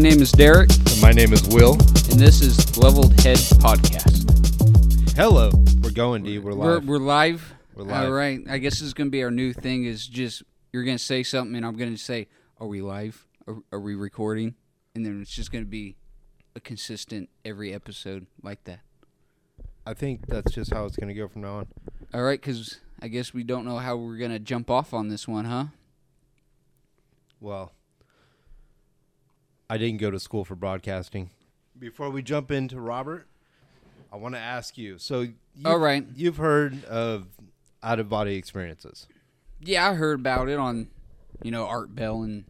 My name is Derek, My name is Will. and this is Leveled Head Podcast. Hello. We're going, D. We're We're, live. we're live. We're live. All right. I guess this is going to be our new thing. Is just you're going to say something, and I'm going to say, "Are we live? Are, are we recording?" And then it's just going to be a consistent every episode like that. I think that's just how it's going to go from now on. All right, because I guess we don't know how we're going to jump off on this one, huh? Well, I didn't go to school for broadcasting. Before we jump into Robert, I want to ask you. So, you All right. you've heard of out of body experiences, Yeah, I heard about it on, you know, Art Bell and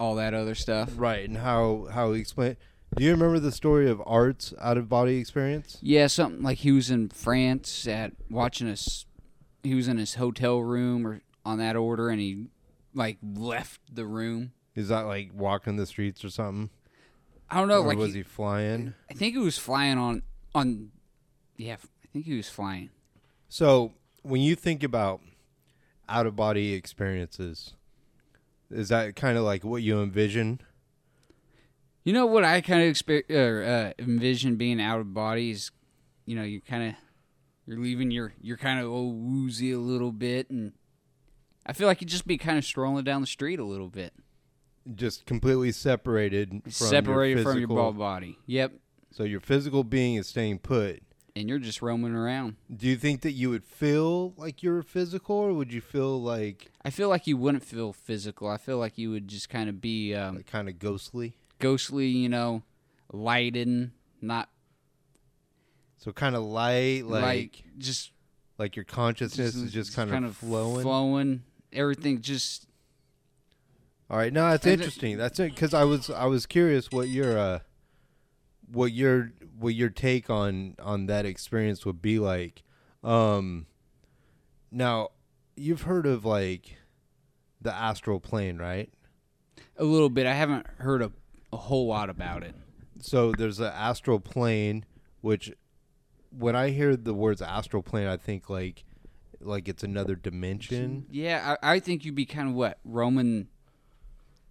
all that other stuff. right? And how how he explain. Do you remember the story of Art's out of body experience? Yeah, something like he was in France at watching us. He was in his hotel room or on that order, and he like left the room. Is that like walking the streets or something? I don't know. or like was he- he flying? I think he was flying on on. Yeah, I think he was flying. So when you think about out of body experiences, is that kind of like what you envision? You know what I kind of exper- or, uh, envision being out of body is, you know, you kind of you're leaving your you're kind of woozy a little bit, and I feel like you'd just be kind of strolling down the street a little bit, Just completely separated from separated your from your physical- ball body. Yep, So your physical being is staying put. and you're just roaming around. Do you think that you would feel like you're physical, or would you feel like, I feel like you wouldn't feel physical. I feel like you would just kind of be um, like kind of ghostly? ghostly, you know, lighted, not So kind of light, like like just like your consciousness is just kind, of flowing. flowing. Everything just All right, no, that's And interesting. That's it because I was I was curious what your uh, what your what your take on on that experience would be like. Um, now you've heard of like the astral plane, right? a little bit. I haven't heard a, a whole lot about it. So there's an astral plane, which when I hear the words astral plane, I think like like it's another dimension. Yeah, I, I think you'd be kind of what roaming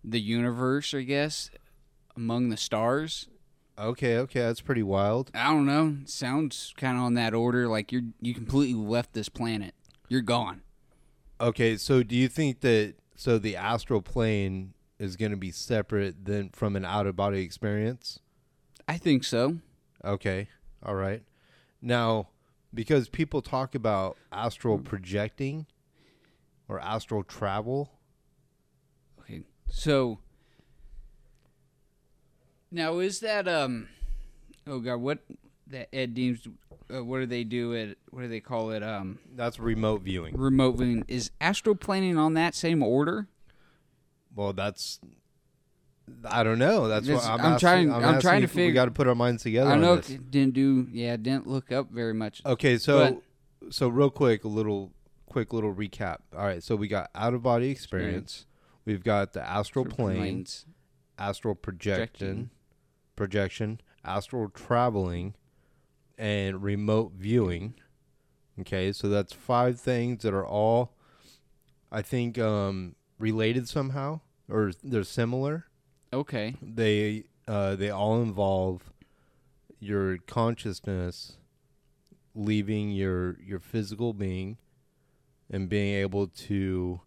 the universe, I guess, among the stars. Okay, okay, that's pretty wild. I don't know. Sounds kind of on that order. Like you're you completely left this planet. You're gone. Okay, so do you think that so the astral plane is going to be separate than from an out of body experience? I think so. Okay, all right. Now, because people talk about astral projecting or astral travel. So now is that um oh god what that Ed Dames uh, what do they do it what do they call it um that's remote viewing. remote viewing is astroplaning on that same order? Well, that's I don't know. That's what I'm, I'm asking- trying- I'm, I'm trying asking to if We figure- got to put our minds together. I on know this. it didn't do yeah didn't look up very much. Okay, so so real quick, a little quick little recap. All right, so we got out of body experience. We've got the astral plane, Planes. astral projection, Projection. projection, astral traveling, and remote viewing. Okay, so that's five things that are all, I think, um, related somehow or they're similar. Okay. They uh, they all involve your consciousness leaving your your physical being and being able to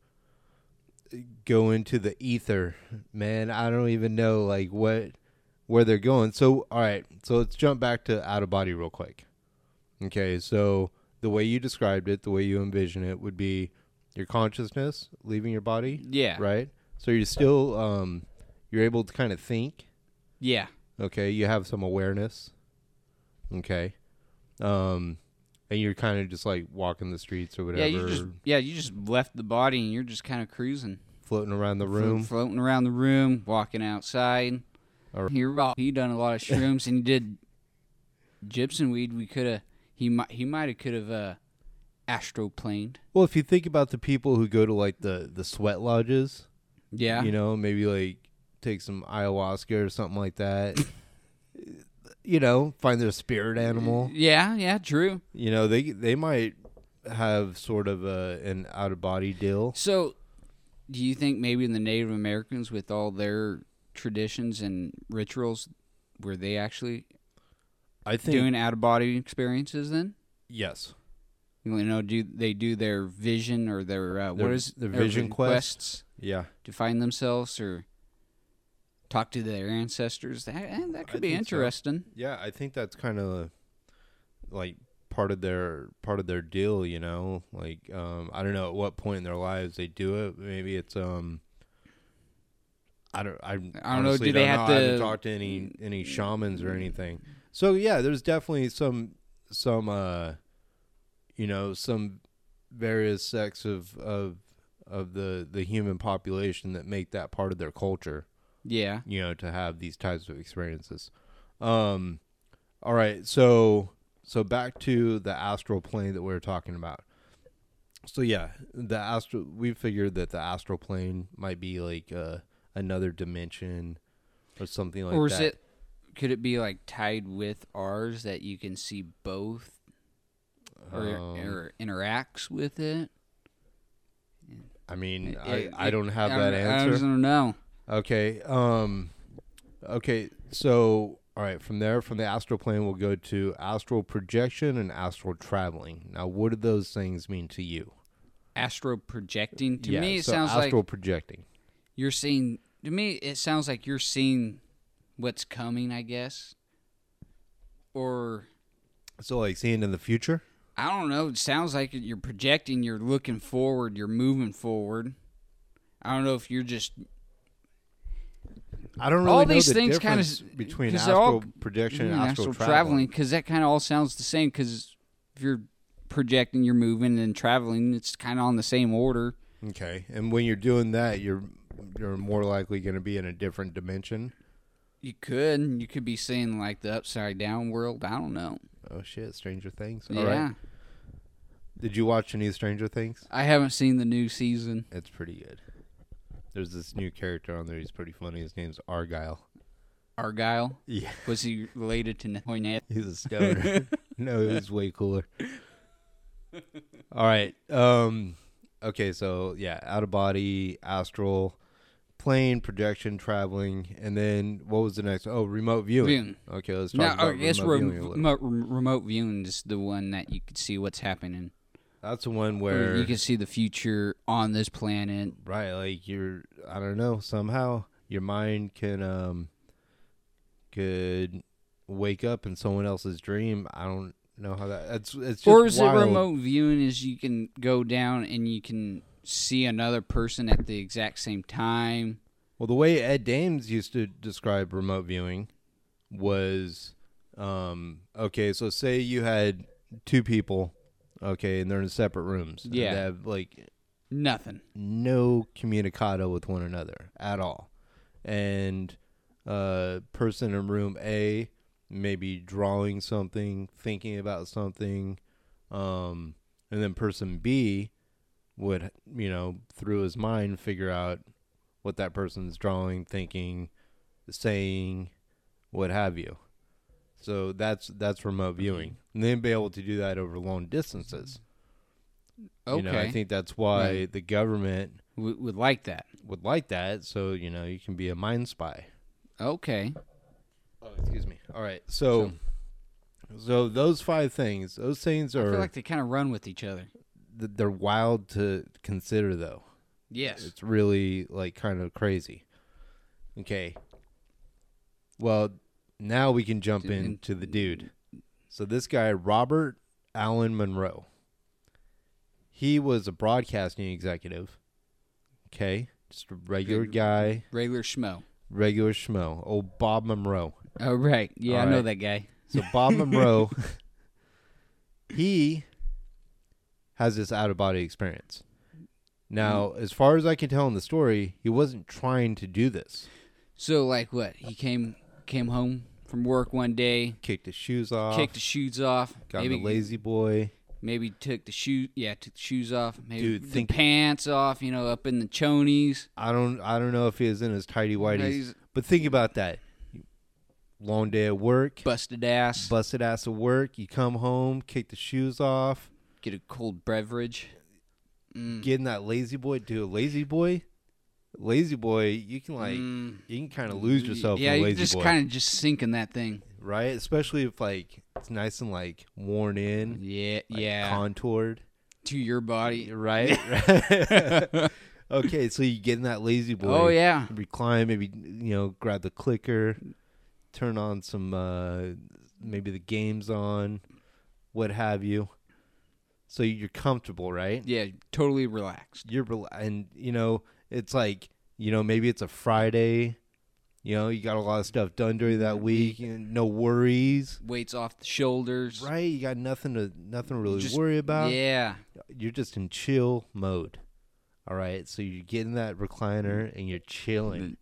go into the ether man. I don't even know like what where they're going. So all right. So let's jump back to out of body real quick. Okay so the way you described it the way you envision it would be your consciousness leaving your body Yeah. right? So you're still um you're able to kind of think. Yeah. okay you have some awareness. Okay. Um and you're kind of just like walking the streets or whatever Yeah. You just yeah you just left the body and you're just kind of cruising. floating around the Flo- room floating around the room, walking outside. Or- He he done a lot of shrooms and he did gypsum weed. We could have he might he might have could have uh, astroplaned. well if you think about the people who go to like the the sweat lodges Yeah, you know maybe like take some ayahuasca or something like that. you know, find their spirit animal. Yeah, yeah, true. You know, they they might have sort of a an out of body deal. So, do you think maybe in the Native Americans, with all their traditions and rituals, were they actually I think doing out of body experiences then? yes. You know, do they do their vision or their uh, Their- what is their vision quest? quests Yeah. to find themselves or talk to their ancestors? That eh, that could I be think so. interesting. Yeah, I think that's kind of like part of their part of their deal, you know. Like um I don't know at what point in their lives they do it. Maybe it's um I don't I, I don't know, do they don't have know. I haven't to- talked to any any shamans or anything. So yeah, there's definitely some some uh you know, some various sects of of of the the human population that make that part of their culture Yeah. you know to have these types of experiences um all right so so back to the astral plane that we were talking about so yeah the astral we figured that the astral plane might be like uh another dimension or something like that. or is that it could it be like tied with ours that you can see both or, Um, or interacts with it? i mean It- i i don't have that don't- I answer don't know. Okay. Um okay, so all right, from there from the astral plane we'll go to astral projection and astral traveling. Now what do those things mean to you? Astro projecting to yeah, me it so sounds astral like astral projecting. you're seeing to me it sounds like you're seeing what's coming, I guess. Or So like seeing in the future? I don't know, it sounds like you're projecting, you're looking forward, you're moving forward. I don't know if you're just I don't really All know these the things difference s- between astral all- projection and Mm, astral, traveling traveling. because that kind of all sounds the same. Because if you're projecting, you're moving, and traveling, it's kind of on the same order. Okay. And when you're doing that, you're you're more likely going to be in a different dimension. You could, you could be seeing like the upside down world. I don't know. Oh shit, Stranger Things. yeah, All right. Did you watch any Stranger Things? I haven't seen the new season. It's pretty good. There's this new character on there. He's pretty funny. His name's Argyle. Argyle Yeah. was he related to Hoynet? He's a stoner. no, he's way cooler. All right. Um okay, so yeah, out of body, astral, plane, projection, traveling, and then what was the next? Oh, remote viewing. Viewing. Okay, let's talk Now, about I guess remote rem- viewing a little. remote, remote viewing is the one that you could see what's happening. That's the one where you can see the future on this planet. right, like you're I don't know, somehow your mind can um could wake up in someone else's dream. I don't know how that it's it's just or is wild. it remote viewing? Is you can go down and you can see another person at the exact same time. Well, the way Ed Dames used to describe remote viewing was um, okay. So, say you had two people, okay, and they're in separate rooms. Yeah. they have like Nothing. no communicado with one another at all, and uh, person in room A maybe drawing something, thinking about something, um, and then person B would you know through his mind figure out what that person's drawing, thinking, saying, what have you. So that's that's remote mm-hmm. viewing, and then be able to do that over long distances. Okay. You know, I think that's why Right. the government would, would like that. would like that. So you know, you can be a mind spy. Okay. Oh, excuse me. All right, so so those five things, those things I are feel like they kind of run with each other. th- they're wild to consider, though. Yes. It's really like kind of crazy. Okay. Well, now we can jump into the dude. So this guy, Robert Allan Monroe, he was a broadcasting executive. Okay, just a regular guy, Regular schmo. regular schmo. Old Bob Monroe. Oh, right. Yeah, All I know that guy. So Bob Monroe, he has this out of body experience. Now, mm-hmm. as far as I can tell in the story, he wasn't trying to do this. So, like, what? He came came home from work one day, Kicked his shoes off, kicked his shoes off, got maybe the lazy boy. Maybe took the shoe, yeah, took the shoes off. Maybe Dude, the think- pants off. You know, up in the chonies. I don't I don't know if he was in his tidy whities, but think about that. Long day at work, busted ass. busted ass at work. You come home, kick the shoes off, get a cold beverage. Mm. getting that lazy boy. do a lazy boy, lazy boy. You can like Mm. you can kind of lose yourself. Yeah, you just kind of just sink in that thing. right? Especially if like it's nice and like worn in, Yeah, like, yeah. contoured, to your body. right? okay, so you get in that lazy boy. Oh yeah. recline, maybe you know, grab the clicker, turn on some uh maybe the games on, what have you. So you're comfortable, right? Yeah, totally relaxed. You're rela- and you know, it's like, you know, maybe it's a Friday, you know, you got a lot of stuff done during that week, and no worries. Weights off the shoulders. Right? You got nothing to nothing to really Just- worry about. Yeah. You're just in chill mode. All right? So you get in that recliner mm-hmm. and you're chilling.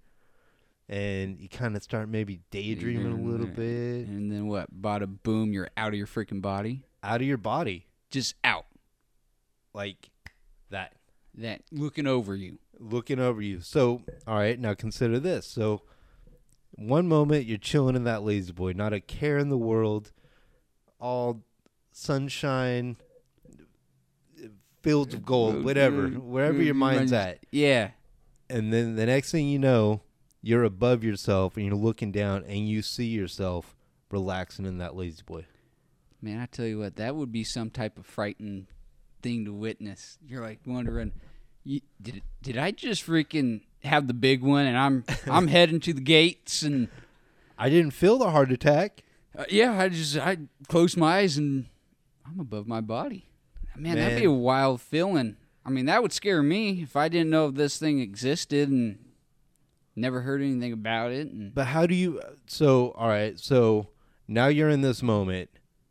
and you kind of start maybe daydreaming a mm-hmm. little bit And then what? Bada boom, you're out of your freaking body. out of your body Just out. like that That looking over you. Looking over you. So all right now consider this. So one moment you're chilling in that lazy boy not a care in the world all sunshine fields of gold whatever wherever your mind's at. Yeah. and then the next thing you know you're above yourself and you're looking down and you see yourself relaxing in that lazy boy. Man, I tell you what, that would be some type of frightening thing to witness. You're like wondering, you, did did I just freaking have the big one and I'm I'm heading to the gates and i didn't feel the heart attack uh, yeah, I just I closed my eyes and I'm above my body. Man, that'd be a wild feeling. I mean, that would scare me if I didn't know this thing existed and never heard anything about it. And But how do you? So all right. So now you're in this moment,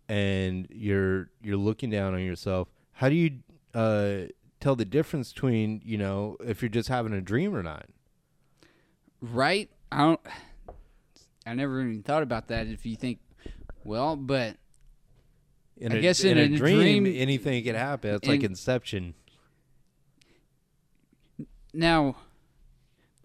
and you're you're looking down on yourself. How do you uh, tell the difference between you know if you're just having a dream or not? right, I don't. I never even thought about that. If you think, well, but In I a, guess in, in a, a dream, dream- anything could happen. It's like Inception. Now,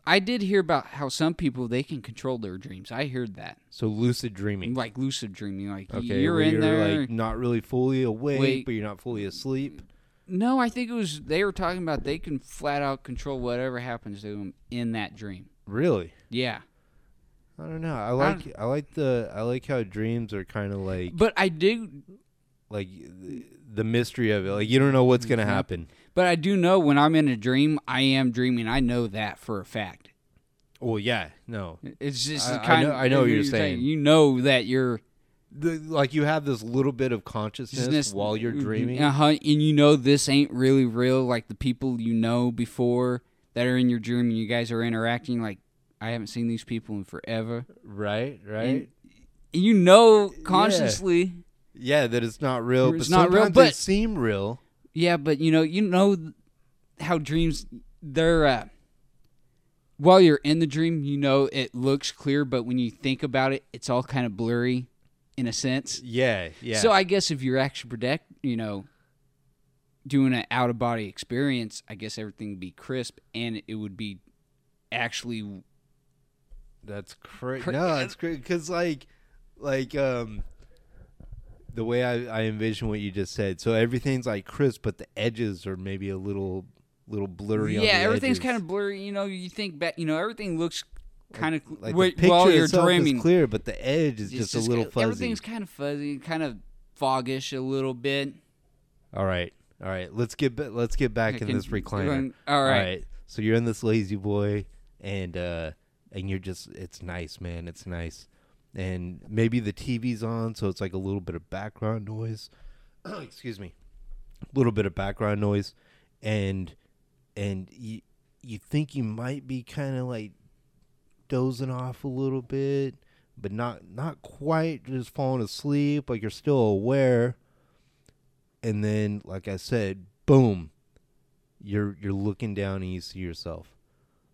I did hear about how some people they can control their dreams. I heard that, So lucid dreaming. like lucid dreaming. Like Okay, you're in you're there. like not really fully awake, Wait. but you're not fully asleep. No, I think it was they were talking about they can flat out control whatever happens to them in that dream. Really? Yeah, I don't know. I like I like the I like how dreams are kind of like but I do. like the, mystery of it. Like you don't know what's gonna Mhm. happen. But I do know when I'm in a dream, I am dreaming. I know that for a fact. Well, yeah, no. It's just I- the I kind. know- I know what you're saying. You know that you're The, like you have this little bit of consciousness Just- while you're dreaming. Uh huh. And you know this ain't really real. Like the people you know before that are in your dream, and you guys are interacting. Like I haven't seen these people in forever. Right, right. And you know consciously. yeah, that it's not real. It's but not real, sometimes they but- seem real. Yeah, but you know, you know how dreams they're. Uh, while you're in the dream, you know it looks clear, but when you think about it, it's all kind of blurry, in a sense. Yeah, yeah. So I guess if you're actually protect, you know, doing an out of body experience, I guess everything would be crisp and it would be actually that's crazy. Cra- no, that's crazy because like, like um, the way I, I envision what you just said. So everything's like crisp, but the edges are maybe a little, little blurry. on yeah, the everything's edges. kind of blurry. You know, you think back, you know, everything looks kind of like wait, the picture while you're itself dreaming. is clear, but the edge is it's just, a little ki- fuzzy. Everything's kind of fuzzy, kind of foggish a little bit. All right, all right. Let's get ba- let's get back in Can- this recliner. All right. So you're in this lazy boy, and uh, and you're just it's nice, man. It's nice, and maybe the TV's on, so it's like a little bit of background noise. Excuse me, a little bit of background noise, and and you you think you might be kind of like dozing off a little bit, but not not quite, just falling asleep. Like you're still aware, and then like I said, boom, you're you're looking down and you see yourself.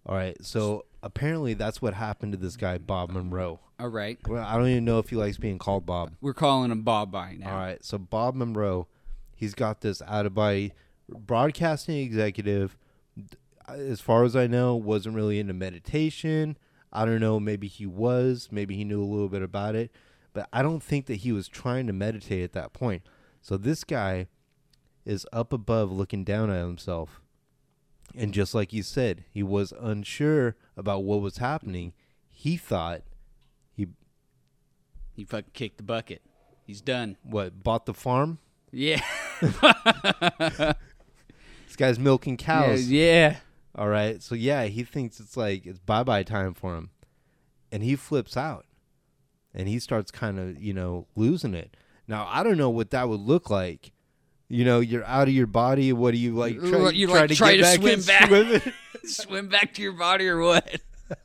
All right, so apparently that's what happened to this guy Bob Monroe. All right. Well, I don't even know if he likes being called Bob. We're calling him Bob by now. All right, so Bob Monroe, he's got this out of body broadcasting executive. As far as I know, wasn't really into meditation. I don't know. Maybe he was. Maybe he knew a little bit about it, but I don't think that he was trying to meditate at that point. So this guy is up above, looking down at himself, and just like you said, he was unsure about what was happening. He thought he He fucking kicked the bucket. He's done. what bought the farm. Yeah. This guy's milking cows. Yeah. All right. So yeah, he thinks it's like it's bye bye time for him. And he flips out. And he starts kind of, you know, losing it. Now, I don't know what that would look like. You know, you're out of your body. What do you like? Try, You try like to try get to back swim back. swim? Swim back to your body or what?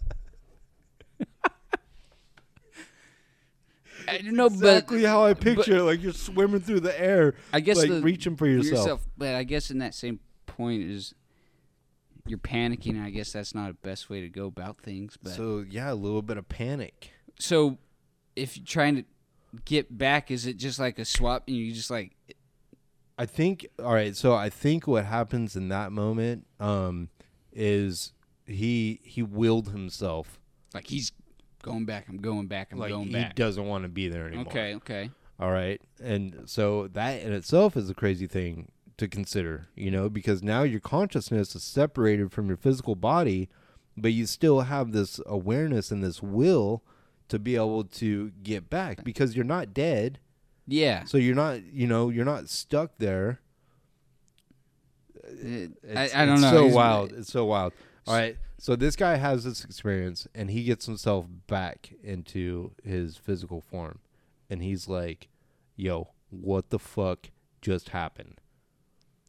I don't know, exactly but how I picture it. Like you're swimming through the air. I guess like the, reaching for for yourself. But I guess in that same point is you're panicking. I guess that's not the best way to go about things. But so, So yeah, a little bit of panic. So if you're trying to get back, is it just like a swap and you just like I think all right, so I think what happens in that moment um is he he willed himself like he's going back? I'm going back. I'm like going he back. He doesn't want to be there anymore. Okay. Okay. All right. And so that in itself is a crazy thing to consider, you know, because now your consciousness is separated from your physical body, but you still have this awareness and this will to be able to get back because you're not dead. Yeah. So you're not, you know, you're not stuck there. It- I, I don't it's know. so He's- wild. It's so wild. All right. So this guy has this experience and he gets himself back into his physical form. And he's like, yo, what the fuck just happened?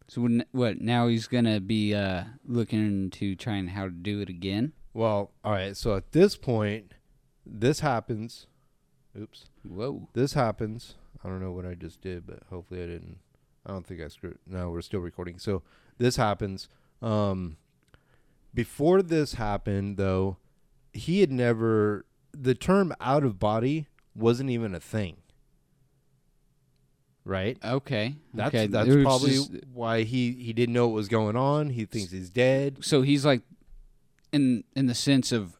So what? Now he's gonna be uh, looking into trying how to do it again. Well, all right. So at this point, this happens. Oops. Whoa. This happens. I don't know what I just did, but hopefully I didn't. I don't think I screwed. No, we're still recording. So this happens. Um, before this happened, though, he had never. The term "out of body" wasn't even a thing. Right. Okay. That's okay. that's probably just- why he he didn't know what was going on. He thinks he's dead. so he's like, in in the sense of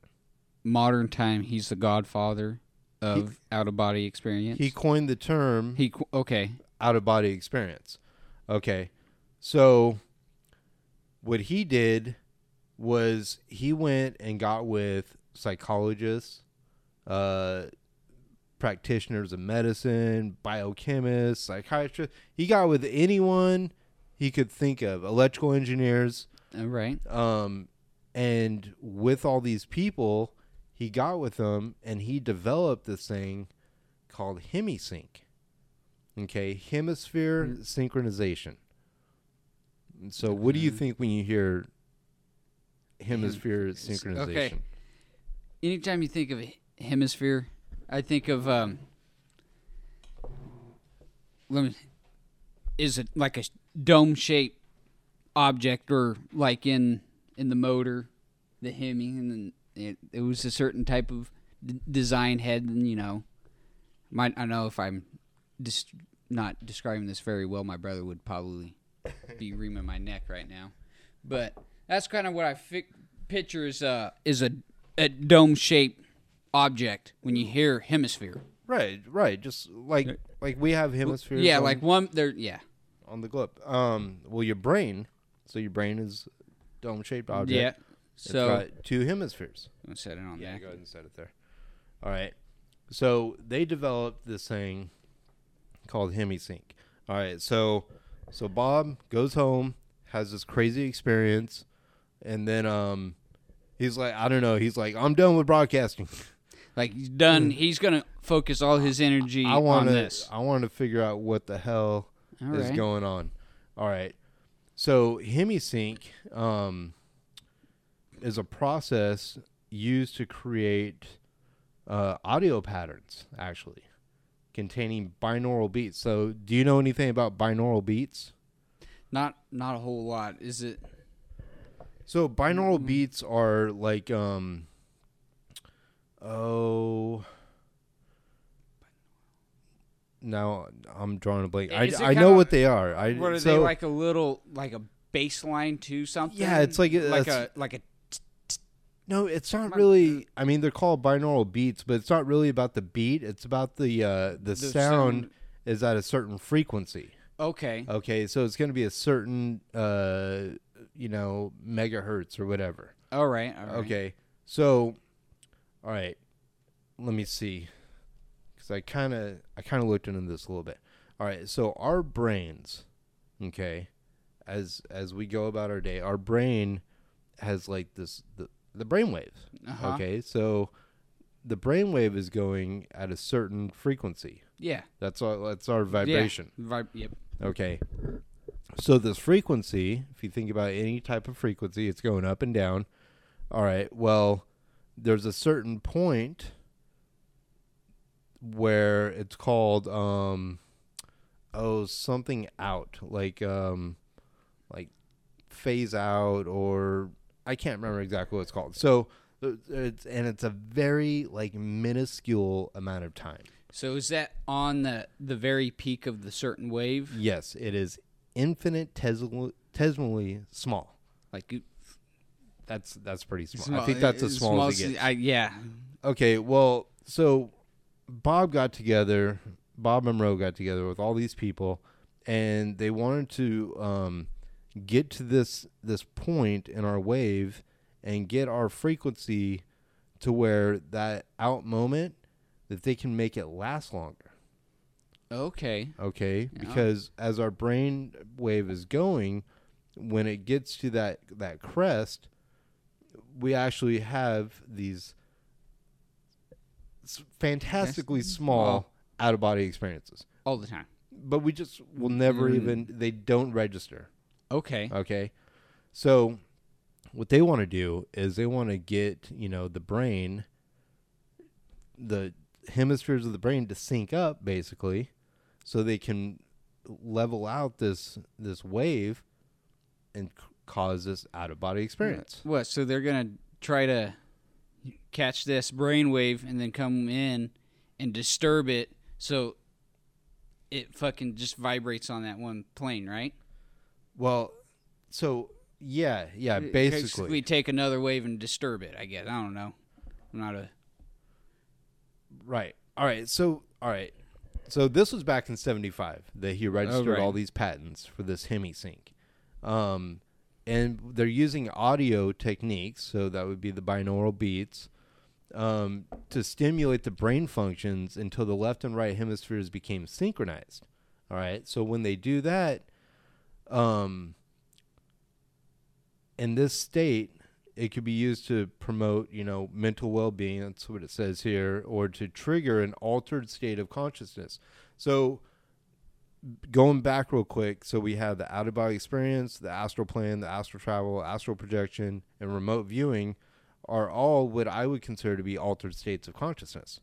modern time, he's the godfather of out of body experience. He coined the term he qu- okay. out of body experience. Okay. So what he did was he went and got with psychologists, uh practitioners of medicine, biochemists, psychiatrists. He got with anyone he could think of, electrical engineers, All right. um, and with all these people, he got with them and he developed this thing called hemisync. Okay, hemisphere synchronization. And so, what do you think when you hear hemisphere Hem- synchronization? okay. Anytime you think of a hemisphere, I think of um. Let me. Is it like a dome shaped object, or like in in the motor, the Hemi, and then it, it was a certain type of d- design head, and you know, might I know if I'm just not describing this very well, my brother would probably be reaming my neck right now, but that's kind of what I fi- picture is uh is a a dome shaped object when you hear hemisphere. Right, right. Just like like we have hemispheres. yeah, on, like one there. Yeah, on the globe. Um, well, your brain. So your brain is dome shaped object. yeah. It's So got two hemispheres. I'll set it on Yeah, there. go ahead and set it there. All right. So they developed this thing called HemiSync. All right. So so Bob goes home, has this crazy experience, and then um he's like, I don't know, he's like, I'm done with broadcasting. Like he's done. He's gonna focus all his energy Hmm. I on want to this. I want to figure out what the hell All is right. going on. All right. So HemiSync um, is a process used to create uh, audio patterns, actually, containing binaural beats. So, do you know anything about binaural beats? Not not a whole lot. Is it? So, binaural Mm. beats are like, um, oh, now I'm drawing a blank. I, Is I know kinda- what they are. I What are so, they like a little like a baseline to something? Yeah, it's like a- like a like a No, it's not really. I mean, they're called binaural beats, but it's not really about the beat. It's about the uh, the, The sound, sound. is at a certain frequency. okay. Okay, so it's going to be a certain uh, you know megahertz or whatever. All right. All right. Okay, so all right, let me see, because I kind of I kind of looked into this a little bit. All right, so our brains, okay, as as we go about our day, our brain has like this the the brain waves. Uh-huh. Okay, so the brain wave is going at a certain frequency. Yeah. That's our that's our vibration. Yeah. Vib- yep. Okay. So this frequency, if you think about any type of frequency, it's going up and down. All right. Well, there's a certain point where it's called um oh something out like um like phase out or I can't remember exactly what it's called. So uh, it's and it's a very like minuscule amount of time. So is that on the the very peak of the certain wave? Yes, it is infinitesimally small. Like you- That's that's pretty small. I think that's as small, as it gets. I, yeah. okay, well, so Bob got together, Bob Monroe got together with all these people, and they wanted to um, get to this this point in our wave and get our frequency to where that out moment that they can make it last longer. Okay. okay Yeah. because as our brain wave is going when it gets to that that crest we actually have these fantastically small out of body experiences All the time. but we just will never Mm. even they don't register Okay. okay so what they want to do is they want to get you know the brain the hemispheres of the brain to sync up basically so they can level out this this wave and cause this out of body experience What? So they're gonna try to catch this brainwave and then come in and disturb it, so it fucking just vibrates on that one plane, right? well so yeah yeah basically. we basically take another wave and disturb it. I guess I don't know. I'm not a Right. All right. So, all right. So this was back in '75 that he registered right. all these patents for this HemiSync, um, and they're using audio techniques. So that would be the binaural beats um, to stimulate the brain functions until the left and right hemispheres became synchronized. All right. So when they do that, um, in this state, it could be used to promote, you know, mental well-being. That's what it says here, or to trigger an altered state of consciousness. So, going back real quick, so we have the out-of-body experience, the astral plane, the astral travel, astral projection, and remote viewing, are all what I would consider to be altered states of consciousness.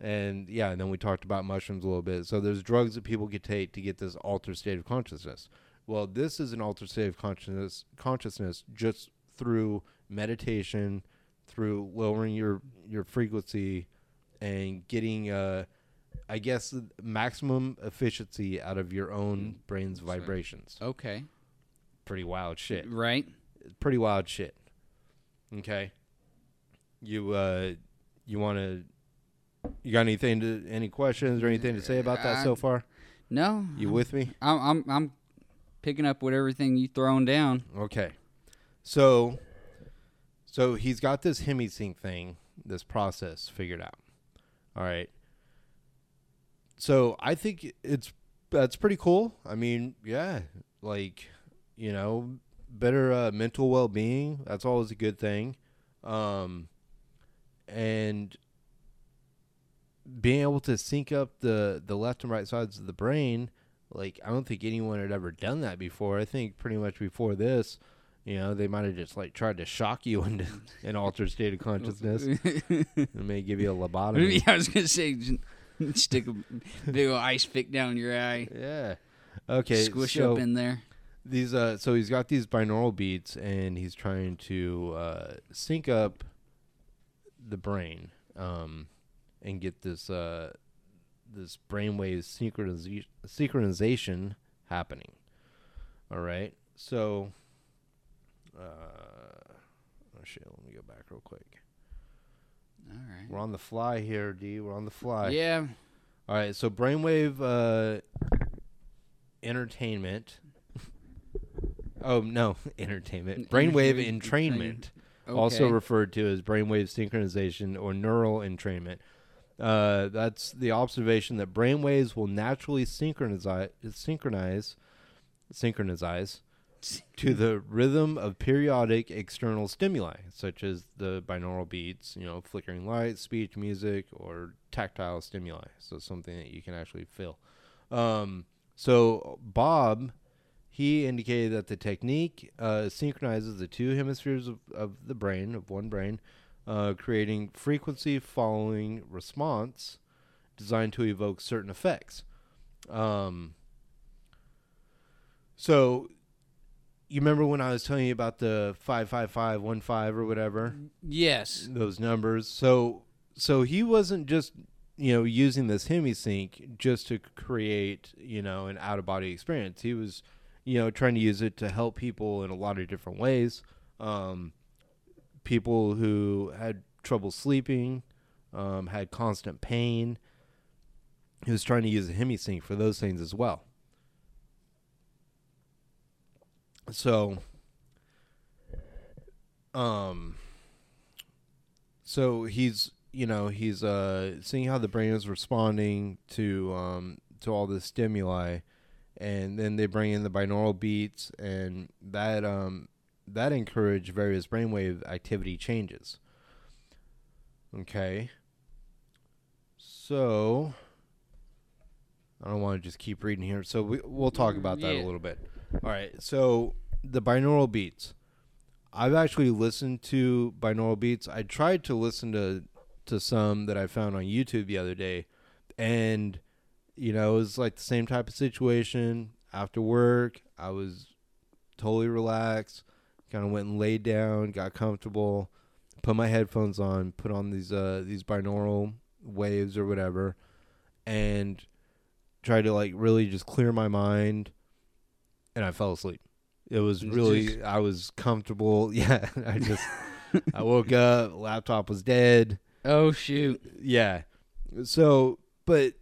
And yeah, and then we talked about mushrooms a little bit. So there's drugs that people can take to get this altered state of consciousness. Well, this is an altered state of consciousness consciousness just through meditation, through lowering your your frequency and getting uh I guess maximum efficiency out of your own brain's Sorry. vibrations. okay, Pretty wild shit. right? Pretty wild shit. Okay. You uh you want to you got anything to any questions or anything to say about that so Uh, far? No, You with me? I'm I'm I'm picking up with everything you throwing down. Okay. So so he's got this hemi sync thing, this process figured out. All right. So I think it's that's pretty cool. I mean, yeah, like, you know, better uh, mental well-being, that's always a good thing. Um and being able to sync up the the left and right sides of the brain like I don't think anyone had ever done that before. I think pretty much before this, you know, they might have just like tried to shock you into an altered state of consciousness and may give you a lobotomy. I was gonna say, stick a big old ice pick down your eye, yeah. Okay. squish so up in there. these uh so he's got these binaural beats and he's trying to uh sync up the brain um and get this uh this brainwave synchronization synchronization happening. All right, so uh, oh shit, let me go back real quick. All right. We're on the fly here, D. We're on the fly. Yeah. All right, so brainwave uh, entertainment. oh no, entertainment. Brainwave entrainment, also referred to as brainwave synchronization or neural entrainment. Uh, that's the observation that brainwaves will naturally synchronize, synchronize, synchronize to the rhythm of periodic external stimuli, such as the binaural beats, you know, flickering lights, speech, music, or tactile stimuli. So something that you can actually feel. Um, so Bob, he indicated that the technique uh, synchronizes the two hemispheres of, of the brain, of one brain, uh, creating frequency following response designed to evoke certain effects. Um, so you remember when I was telling you about the five five five one five or whatever Yes. those numbers? So so he wasn't just you know using this hemisync just to create you know an out of body experience. He was you know trying to use it to help people in a lot of different ways. Um, people who had trouble sleeping, um, had constant pain. He was trying to use a hemisync for those things as well. So, um, so he's you know he's uh seeing how the brain is responding to um to all the stimuli, and then they bring in the binaural beats, and that um that encourage various brainwave activity changes. Okay. So I don't want to just keep reading here. So we, we'll talk about that Yeah. a little bit. All right. So the binaural beats. I've actually listened to binaural beats. I tried to listen to to some that I found on YouTube the other day, and you know it was like the same type of situation. After work, I was totally relaxed. Kind of went and laid down, got comfortable, put my headphones on, put on these uh these binaural waves or whatever, and tried to like really just clear my mind, and I fell asleep. It was Just- really I was comfortable. Yeah, I just I woke up, laptop was dead. Oh shoot. Yeah. So, but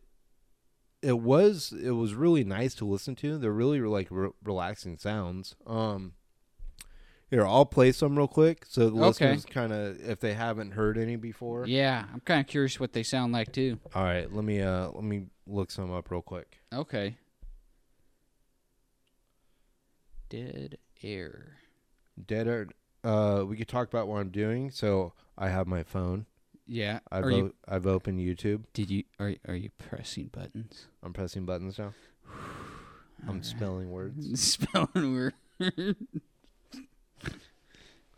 it was it was really nice to listen to. They're really like re- relaxing sounds. Um here, I'll play some real quick so the Okay. listeners kind of if they haven't heard any before. Yeah, I'm kind of curious what they sound like too. All right, let me uh let me look some up real quick. Okay. Dead air. Dead air uh we could talk about what I'm doing. So, I have my phone. Yeah. I've are you? o- I've opened YouTube. Did you? Are are you pressing buttons? I'm pressing buttons now. I'm Alright. spelling words. Spelling word.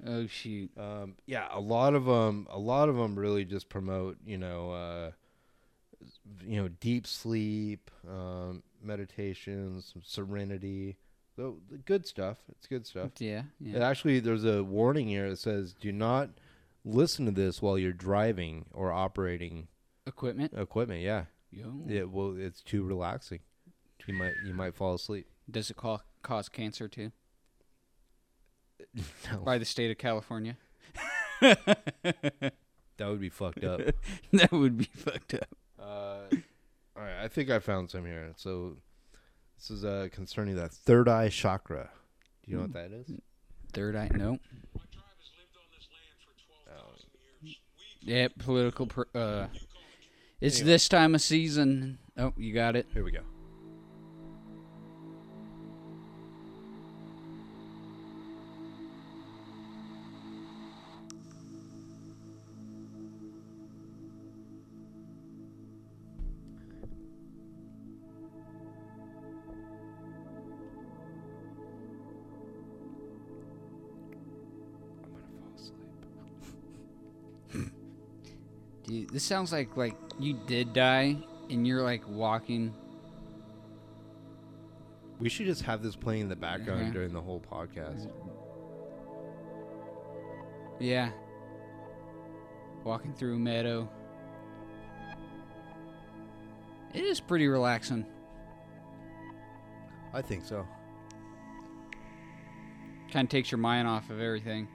oh shoot. Um, yeah, a lot of them, a lot of them really just promote, you know, uh, you know, deep sleep, um, meditation, some serenity, so the good stuff. It's good stuff. Yeah. And Yeah. actually, there's a warning here that says, "Do not listen to this while you're driving or operating Equipment. equipment." Yeah, Yo. it well, it's too relaxing. You might you might fall asleep. Does it ca- cause cancer too? No, By the state of California. that would be fucked up. that would be fucked up. Uh, all right, I think I found some here. So this is uh, concerning the third eye chakra. Do you know what that is? Third eye. No. Yeah. Political. Pr- uh. It's Anyway. this time of season. Oh, you got it. Here we go. This sounds like like you did die and you're like walking. We should just have this playing in the background Mhm. during the whole podcast. Yeah. Walking through a meadow. It is pretty relaxing. I think so. Kind of takes your mind off of everything.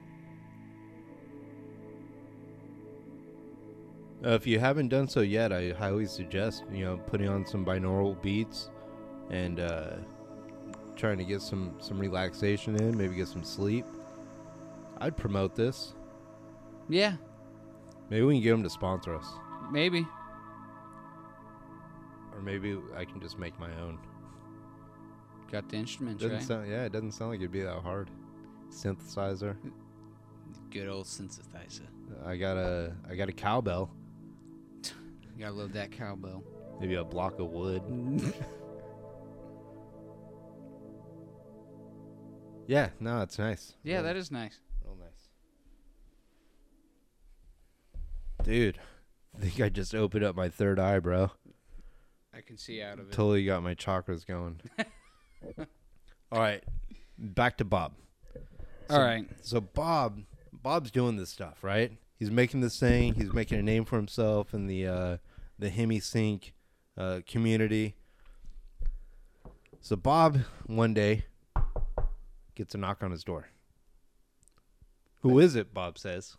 Uh, if you haven't done so yet, I highly suggest you know putting on some binaural beats and uh, trying to get some some relaxation in, maybe get some sleep. I'd promote this. Yeah, Maybe we can get them to sponsor us, maybe. or maybe I can just make my own. Got the instruments, Doesn't right? sound yeah, it doesn't sound like it'd be that hard. Synthesizer. Good old synthesizer. I got a I got a cowbell, You gotta love that cowbell. maybe a block of wood. Yeah, no, it's nice. Yeah, that is nice. Real nice. Dude, I think I just opened up my third eye, bro. I can see out of it. Totally got my chakras going. All right, back to Bob. All right. So Bob, Bob's doing this stuff, right? He's making this thing. He's making a name for himself in the uh, the Hemi Sync uh, community. So Bob one day gets a knock on his door. Who is it? Bob says.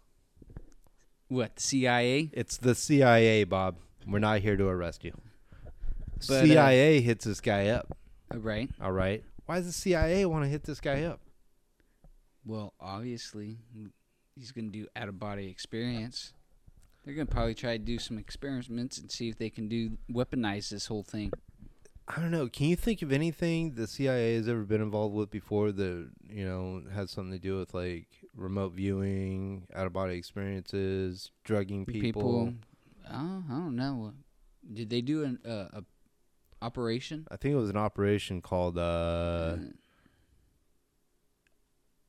What, the CIA? It's the CIA, Bob. We're not here to arrest you. But, uh, CIA hits this guy up. Uh, Right. All right. Why does the CIA want to hit this guy up? Well, obviously, he's going to do out of body experience. They're going to probably try to do some experiments and see if they can do weaponize this whole thing. I don't know. Can you think of anything the CIA has ever been involved with before that you know has something to do with like remote viewing, out of body experiences, drugging people? oh, I don't know. Did they do an uh, a operation? I think it was an operation called uh,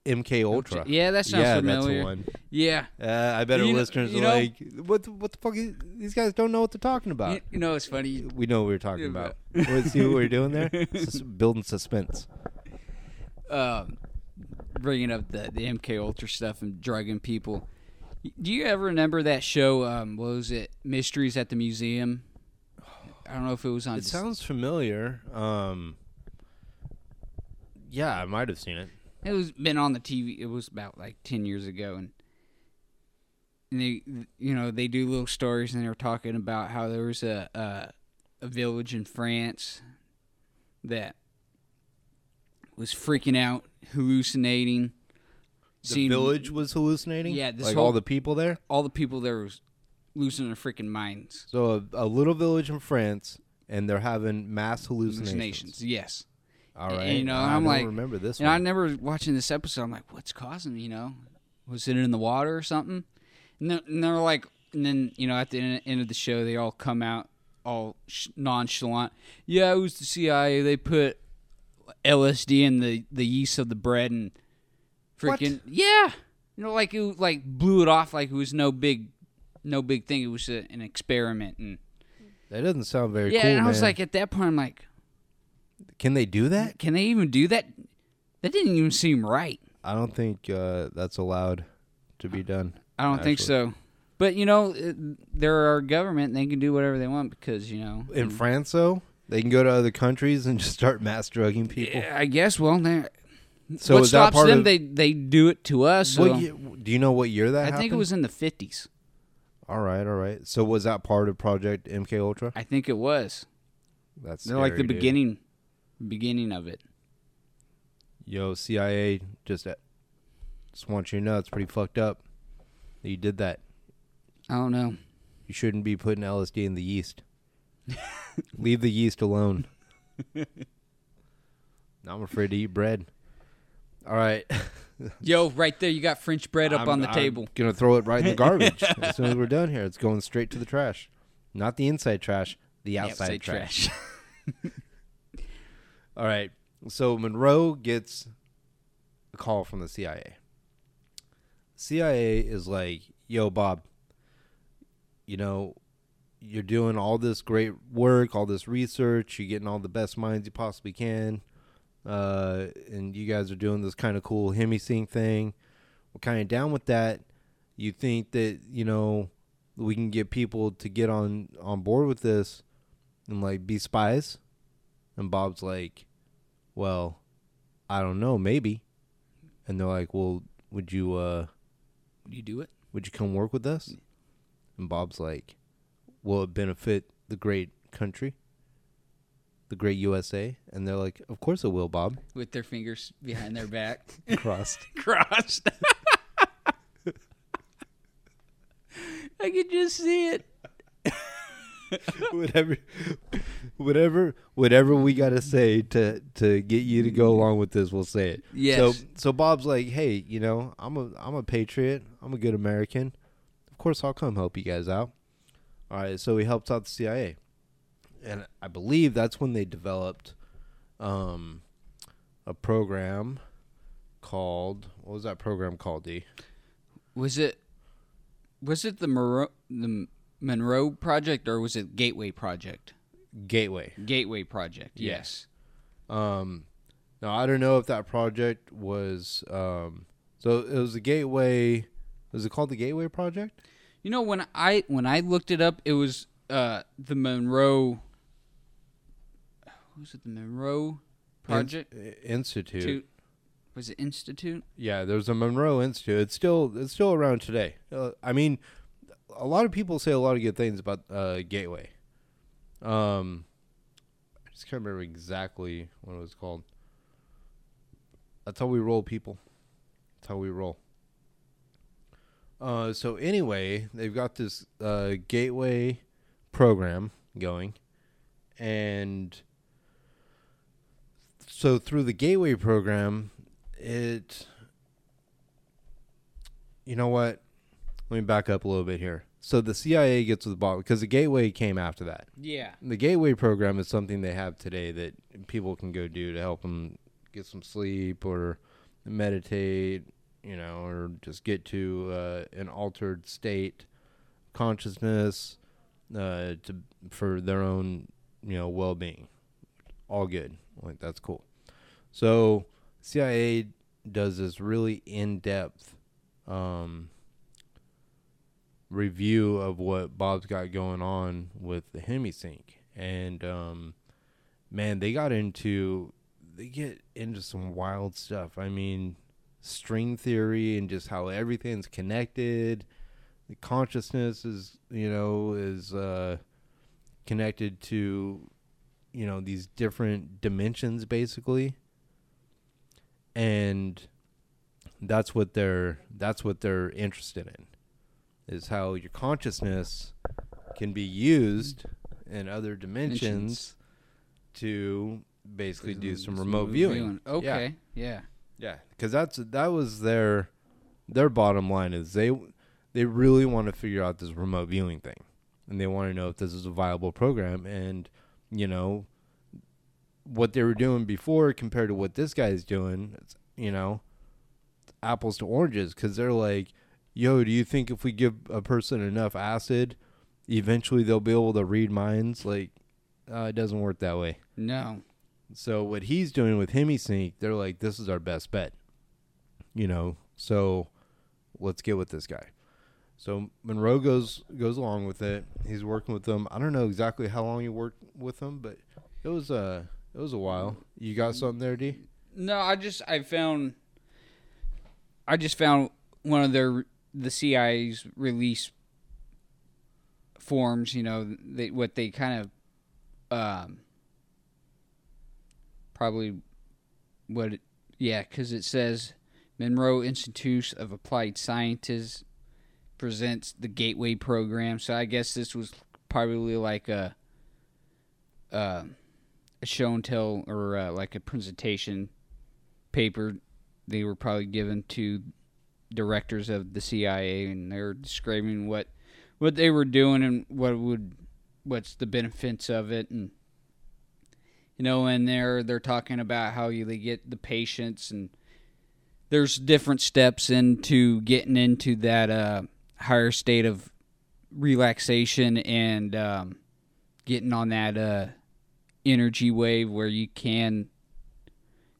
MK Ultra. Yeah, that sounds yeah, familiar. that's one. Yeah. Uh, I bet our You know- listeners you are know- like, "What? The, what the fuck? Is, these guys don't know what they're talking about." You, you know, it's funny. we know what we're talking about. Let's see what we're doing there. Sus- building suspense. um, bringing up the, the MK Ultra stuff and drugging people. Do you ever remember that show? Um, what was it? Mysteries at the Museum. I don't know if it was on. It sounds familiar. Um, yeah, I might have seen it. It was been on the TV. It was about like ten years ago, and, and they, you know, they do little stories, and they were talking about how there was a a, a village in France that was freaking out, hallucinating. The seeing- village was hallucinating. Yeah, this like whole- all the people there. all the people there was losing their freaking minds. So a, a little village in France, and they're having mass hallucinations. Hallucinations, yes. All And, you know, I I'm don't like- remember this And I remember watching this episode. I'm like, what's causing? You know, was it in the water or something? And they're, and they're like, and then you know, at the end, of the show, they all come out all nonchalant. Yeah, it was the CIA. They put LSD in the the yeast of the bread and What? freaking yeah. You know, like it like blew it off like it was no big, no big thing. It was a, an experiment and. that doesn't sound very yeah, cool, and I was man. like, at that point, I'm like, can they do that? can they even do that? That didn't even seem right. I don't think uh, that's allowed to be done. I don't think so. But you know, it- they're our government; and they can do whatever they want because you know. In France, though, they can go to other countries and just start mass drugging people. Yeah, I guess. Well, they're- So what stops part them? of? they they do it to us. So what ye- do you know what year that I happened? think it was in the fifties. All right, all right. So was that part of Project MK Ultra? I think it was. That's They're like the dude. beginning, beginning of it. Yo, CIA just uh, just want you to know it's pretty fucked up that you did that. I don't know. You shouldn't be putting LSD in the yeast. Leave the yeast alone. Now I'm afraid to eat bread. All right. Yo, right there, you got French bread up I'm- on the I'm table. gonna throw it right in the garbage as soon as we're done here. It's going straight to the trash, not the inside trash, the outside, Outside trash. All right. So Monroe gets a call from the CIA. CIA is like, "Yo, Bob, you know, you're doing all this great work, all this research, you're getting all the best minds you possibly can, uh, and you guys are doing this kind of cool hemisync thing. We're kind of down with that. You think that you know we can get people to get on on board with this, and like be spies? And Bob's like, well, I don't know, maybe. And they're like, well, would you uh would You do it? would you come work with us? And Bob's like, will it benefit the great country? The great USA? And they're like, of course it will, Bob. With their fingers behind their back. Crossed. Crossed. I could just see it. whatever whatever whatever we got to say to to get you to go along with this, we'll say it. Yes. So so Bob's like, "Hey, you know, I'm a I'm a patriot. I'm a good American. Of course I'll come help you guys out." All right, so he helps out the CIA. And I believe that's when they developed um a program called what was that program called, D? Was it was it the Monroe the Monroe project or was it Gateway project? Gateway. Gateway project. Yes. Um, now I don't know if that project was um, so it was the Gateway. Was it called the Gateway Project? You know when I when I looked it up, it was uh the Monroe. Was it the Monroe project? In- Institute. Was it Institute? Yeah, there's a Monroe Institute. It's still it's still around today. Uh, I mean, a lot of people say a lot of good things about uh, Gateway. Um, I just can't remember exactly what it was called. That's how we roll, people. That's how we roll. Uh, so anyway, they've got this uh, Gateway program going, and so through the Gateway program, it you know what let me back up a little bit here so the cia gets with bob because the gateway came after that. Yeah. the gateway program is something they have today that people can go do to help them get some sleep or meditate you know or just get to uh, an altered state consciousness uh, to for their own you know well-being. All good. Like that's cool. So cia does this really in-depth um, review of what Bob's got going on with the HemiSync, and um, man, they got into they get into some wild stuff. I mean, string theory and just how everything's connected. The consciousness is you know is uh, connected to you know these different dimensions basically and that's what they're that's what they're interested in is how your consciousness can be used in other dimensions Dimensions. to basically do some Some remote viewing. Okay. Yeah. Yeah, because that's that was their their bottom line is they they really want to figure out this remote viewing thing, and they want to know if this is a viable program, and you know what they were doing before compared to what this guy's doing. It's, you know, apples to oranges because they're like, yo, do you think if we give a person enough acid, eventually they'll be able to read minds? Like, uh, it doesn't work that way. No. So what he's doing with HemiSync, they're like, this is our best bet. You know, so let's get with this guy. So Monroe goes goes along with it. He's working with them. I don't know exactly how long he worked with them, but it was uh it was a while. You got something there, D? No, I just I found I just found one of their the CIA's release forms, you know, they what they kind of um probably what it, yeah, cuz it says Monroe Institute of Applied Sciences presents the Gateway program. So I guess this was probably like a uh, a show and tell or uh, like a presentation paper they were probably given to directors of the CIA and they're describing what what they were doing and what would what's the benefits of it. And you know and they're they're talking about how you they get the patients and there's different steps into getting into that uh, higher state of relaxation and um, getting on that uh, energy wave where you can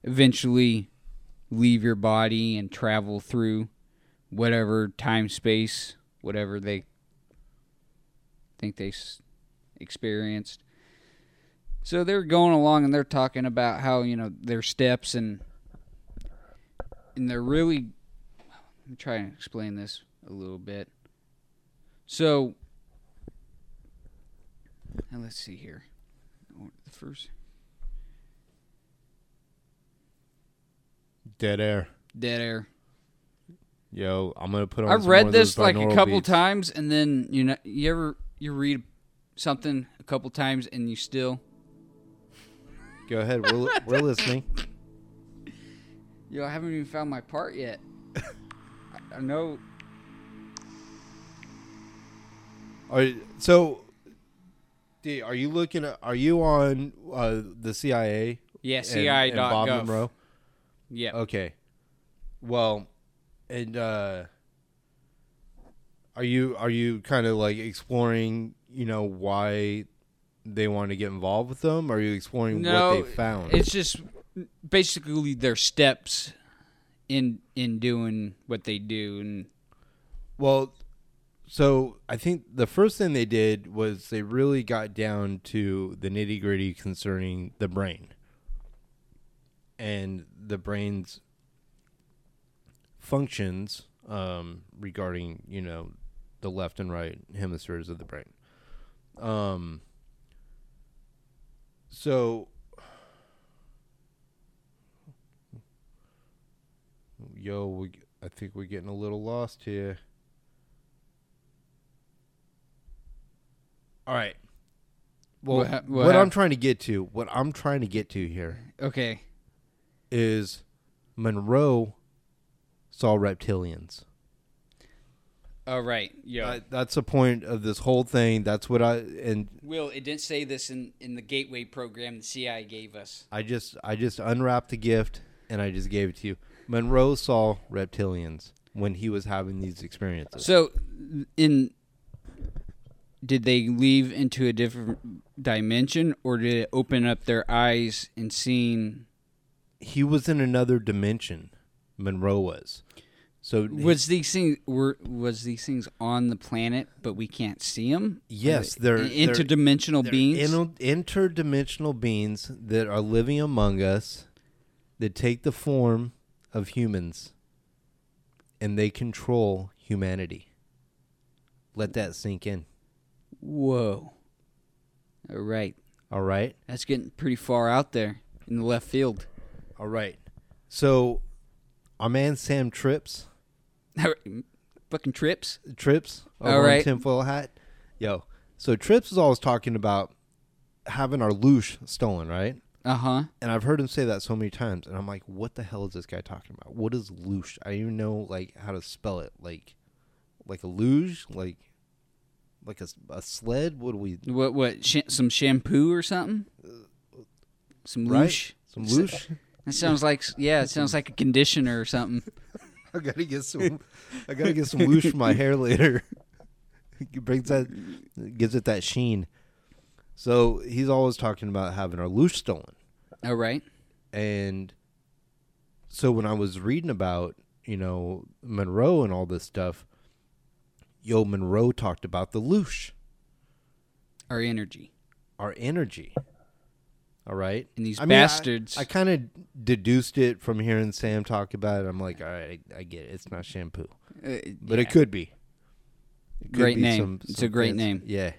eventually leave your body and travel through whatever time space whatever they think they s- experienced So they're going along and they're talking about how you know their steps and and they're really. Let me try and explain this a little bit. So, and let's see here. The first Dead air. dead air. Yo, I'm gonna put on. I've some read more of those this like a couple beats. times, and then you know, you ever you read something a couple times and you still, Go ahead. We're, we're listening. yo, I haven't even found my part yet. I, I know. Are so? D, are you looking at? Are you on uh, the CIA? Yeah, and- and Bob gov. Monroe. Yeah. Okay. Well, and uh are you are you kind of like exploring, you know, why they want to get involved with them? Are you exploring No, what they found? It's just basically their steps in in doing what they do, and well, so I think the first thing they did was they really got down to the nitty gritty concerning the brain and the brain's functions um, regarding you know the left and right hemispheres of the brain. Um, so, yo, we, I think we're getting a little lost here. All right. Well, What what, ha- I'm trying to get to, what I'm trying to get to here okay, is Monroe saw reptilians. all right, yo. That- that's the point of this whole thing. That's what I and Will it didn't say this in in the Gateway program the CIA gave us. I just I just unwrapped the gift and I just gave it to you. Monroe saw reptilians when he was having these experiences. So, in did they leave into a different dimension, or did it open up their eyes and seeing? he was in another dimension. Monroe was. So Was these things were was these things on the planet, but we can't see them? Yes, they're- they're- interdimensional they're beings. interdimensional beings that are living among us that take the form of humans and they control humanity. Let that sink in. Whoa! All right, All right? that's getting pretty far out there in the left field. All right. So our man Sam Trips Fucking trips. Trips All over tinfoil hat. Yo. So Trips is always talking about having our loosh stolen, right? Uh huh. And I've heard him say that so many times, and I'm like, what the hell is this guy talking about? What is loosh? I don't even know like how to spell it. Like, like a luge, like, like a, a sled. What do we? What? What? Sh- some shampoo or something? Some Right? Some loosh. That sounds like yeah. It sounds like a conditioner or something. I gotta get some. I gotta get some loosh for my hair later. it brings that, gives it that sheen. So he's always talking about having our loosh stolen. All right. And so when I was reading about, you know, Monroe and all this stuff, yo, Monroe talked about the loosh, Our energy. our energy. All right. And these I mean, I- bastards. I, kind of deduced it from hearing Sam talk about it. I'm like, all right, I, I get it. It's not shampoo, Uh, but yeah. it could be. It could Great be name. It's a great fancy- name. Yeah.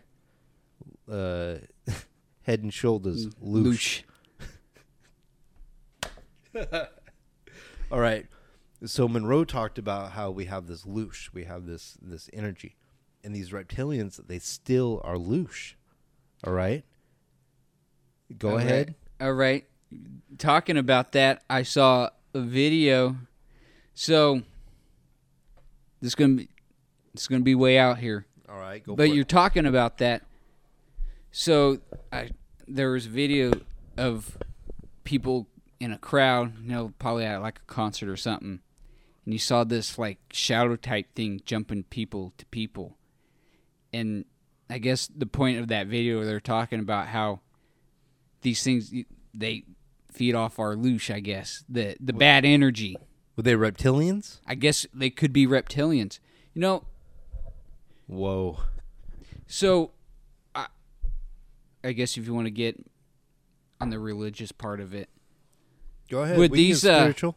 Uh, head and shoulders, loosh. Loosh. All right. So Monroe talked about how we have this loosh, we have this this energy, and these reptilians they still are loosh. All right. Go All right. ahead. All right. Talking about that, I saw a video. So this is gonna be is gonna be way out here. All right. Go but you're it. talking about that. So I there was a video of people in a crowd, you know, probably at like a concert or something, and you saw this like shadow type thing jumping people to people, and I guess the point of that video they're talking about how these things they feed off our loosh. I guess the the bad energy. Were they reptilians? I guess they could be reptilians. You know, Whoa. So, I, I guess if you want to get on the religious part of it. Go ahead. With we can get these, uh, spiritual?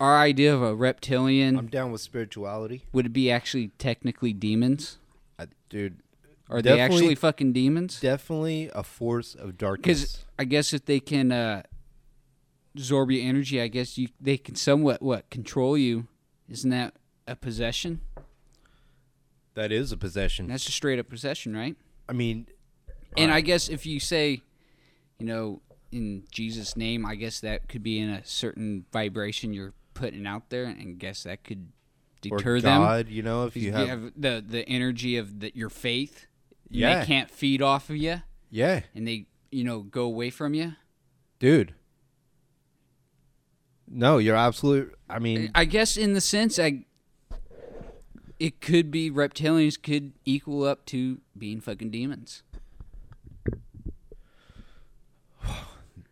Our idea of a reptilian I'm down with spirituality, would it be actually technically demons? I, dude. Are they Definitely- actually fucking demons? Definitely a force of darkness. Because I guess if they can uh, absorb your energy, I guess you they can somewhat what control you. Isn't that a possession? that is a possession. That's a straight up possession, right? I mean, And I guess if you say, you know, in Jesus' name, I guess that could be in a certain vibration you're putting out there, and guess that could or deter them. God, you know, if you have, the the energy of the, your faith, Yeah. they can't feed off of you, yeah, and they you know go away from you. dude. No, you're absolute. I mean, I guess in the sense, I it could be reptilians could equal up to being fucking demons.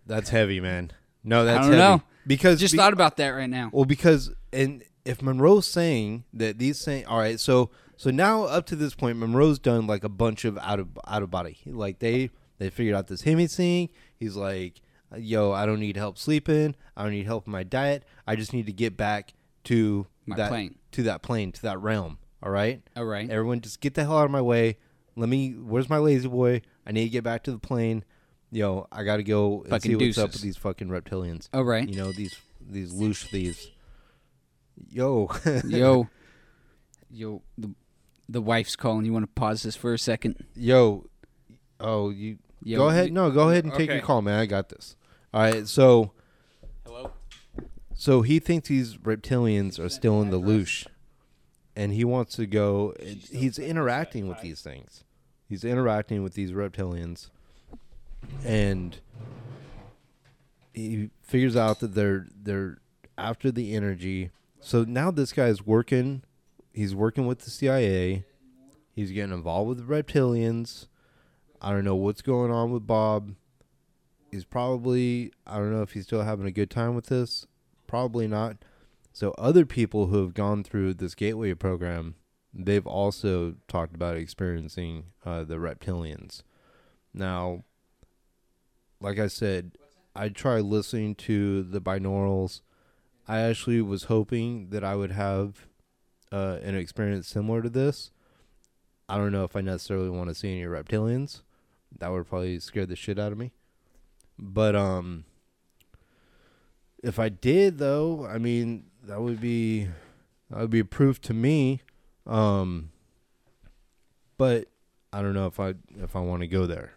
that's heavy, man. No, that's don't heavy. know. because Just be- thought about that right now. Well, because and if Monroe's saying that these saying, all right, so so now up to this point, Monroe's done like a bunch of out of out of body. Like they they figured out this Hemi thing. He's like, yo, I don't need help sleeping. I don't need help with my diet. I just need to get back to My that plane. to that plane to that realm. All right, All right. everyone, just get the hell out of my way. Let me. Where's my lazy boy? I need to get back to the plane. Yo, I got to go and Fucking see what's up with these fucking reptilians. All right. You know these these loosh thieves. Yo, Yo, yo, the the wife's calling. You want to pause this for a second? yo, oh you Yo, go ahead. you- No, go ahead and take Okay. your call, man. I got this. All right, so Hello. so he thinks these reptilians are still in the loosh, and he wants to go. He's interacting with these things. He's interacting with these reptilians, and he figures out that they're they're after the energy. So now this guy's working. He's working with the CIA. He's getting involved with the reptilians. I don't know what's going on with Bob. He's probably I don't know if he's still having a good time with this. Probably not. So other people who have gone through this gateway program, they've also talked about experiencing uh, the reptilians. Now, like I said, I tried listening to the binaurals. I actually was hoping that I would have uh, an experience similar to this. I don't know if I necessarily want to see any reptilians. That would probably scare the shit out of me. But um if I did though, I mean that would be that would be proof to me. Um but I don't know if I if I want to go there.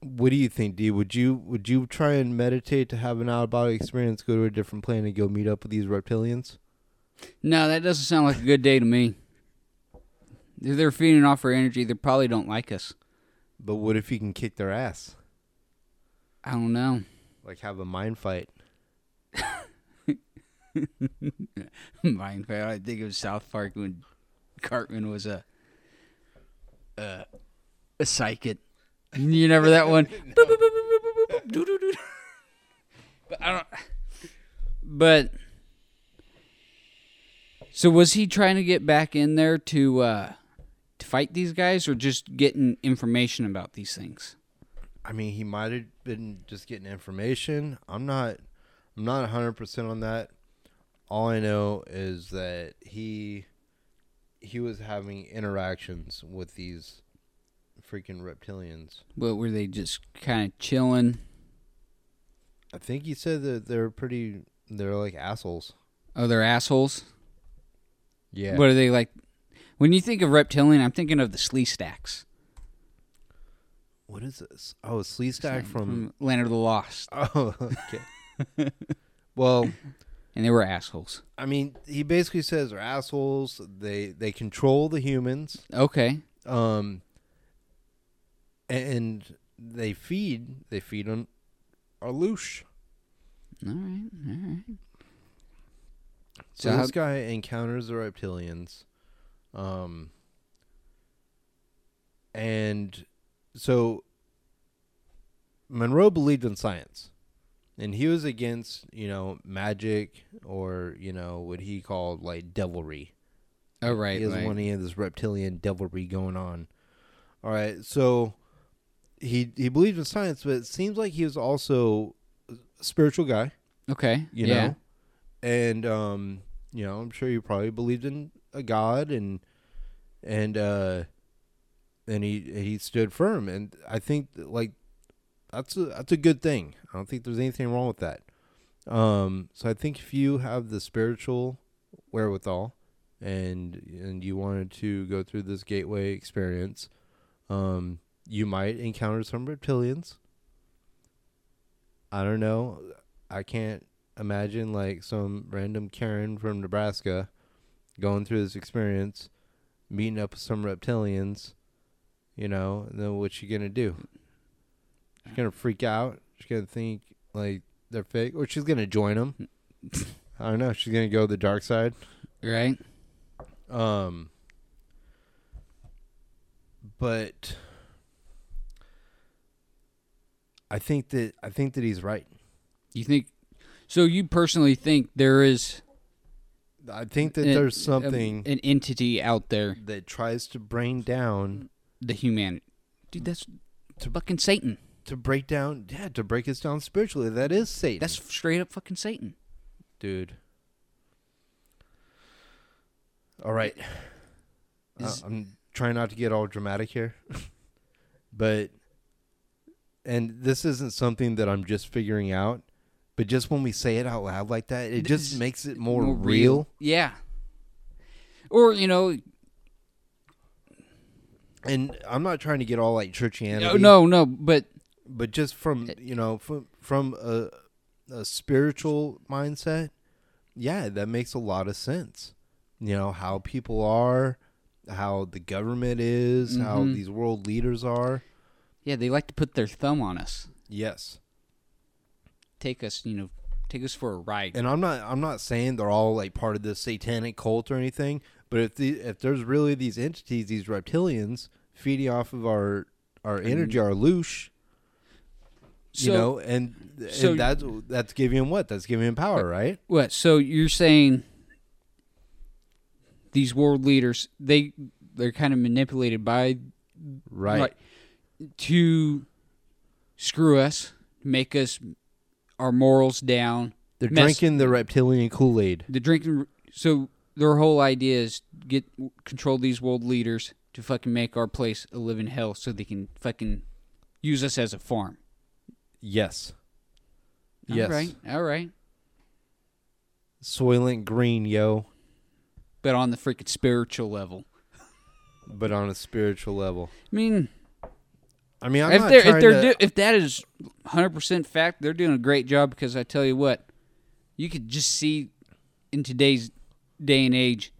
What do you think, D? Would you would you try and meditate to have an out of body experience, go to a different plane and go meet up with these reptilians? No, that doesn't sound like a good day to me. If they're feeding off our energy, they probably don't like us. But what if you can kick their ass? I don't know. Like have a mind fight. Mind fight. I think it was South Park when Cartman was a uh, a psychic. You remember that one? But I don't. But so was he trying to get back in there to uh, to fight these guys, or just getting information about these things? I mean, he might have been just getting information. I'm not I'm not 100% on that. All I know is that he he was having interactions with these freaking reptilians. What were they just kind of chilling? I think he said that they're pretty they're like assholes. Oh, they're assholes. Yeah. What are they like? When you think of reptilian, I'm thinking of the Slee Stacks what is this? Oh, Sleestak from Land of the Lost, Oh, okay. well, and they were assholes. I mean, he basically says they're assholes. They they control the humans. Okay, um and they feed they feed on our loosh. all right, all right. So this guy encounters the reptilians. Um and so Monroe believed in science. And he was against, you know, magic or, you know, what he called like devilry. Oh right, He doesn't right. want any of this reptilian devilry going on. All right, so he he believed in science, but it seems like he was also a spiritual guy. Okay. you yeah. know and um you know i'm sure he probably believed in a god and and uh and he he stood firm. And i think like that's a that's a good thing. I don't think there's anything wrong with that. Um so i think if you have the spiritual wherewithal and and you wanted to go through this gateway experience um you might encounter some reptilians. I don't know. I can't imagine like some random Karen from Nebraska going through this experience, meeting up with some reptilians, you know, and then what's she gonna do? She's gonna freak out. She's gonna think like they're fake, or she's gonna join them. I don't know. She's gonna go the dark side. Right. Um, but I think that I think that he's right. You think? So you personally think there is I think that an- there's a- something an entity out there, that tries to bring down the humanity. Dude, that's to fucking Satan. to break down yeah to break us down spiritually that is satan That's straight up fucking Satan. dude all right Uh, i'm trying not to get all dramatic here but and this isn't something that i'm just figuring out but just when we say it out loud like that it just This- makes it more, real. Yeah. Or you know, and i'm not trying to get all like churchianity. No, no, no, but but just from you know from from a, a spiritual mindset yeah that makes a lot of sense. You know how people are how the government is how Mhm. these world leaders are. Yeah, they like to put their thumb on us, yes take us, you know, take us for a ride. and i'm not i'm not saying they're all like part of this satanic cult or anything but if the if there's really these entities these reptilians feeding off of our our energy our loosh you know and, and that's that's giving him what that's giving him power right What? So you're saying these world leaders they they're kind of manipulated by right to screw us, make us our morals down. They're mess- drinking the reptilian Kool Aid. The drinking so their whole idea is get control these world leaders to fucking make our place a living hell so they can fucking use us as a farm. Yes. Yes. All right. All right. Soylent Green, yo. But on the freaking spiritual level. But on a spiritual level. I mean, I mean, I'm if not they're if they're to. do, if that is 100% fact, they're doing a great job because I tell you what, you could just see in today's day and age,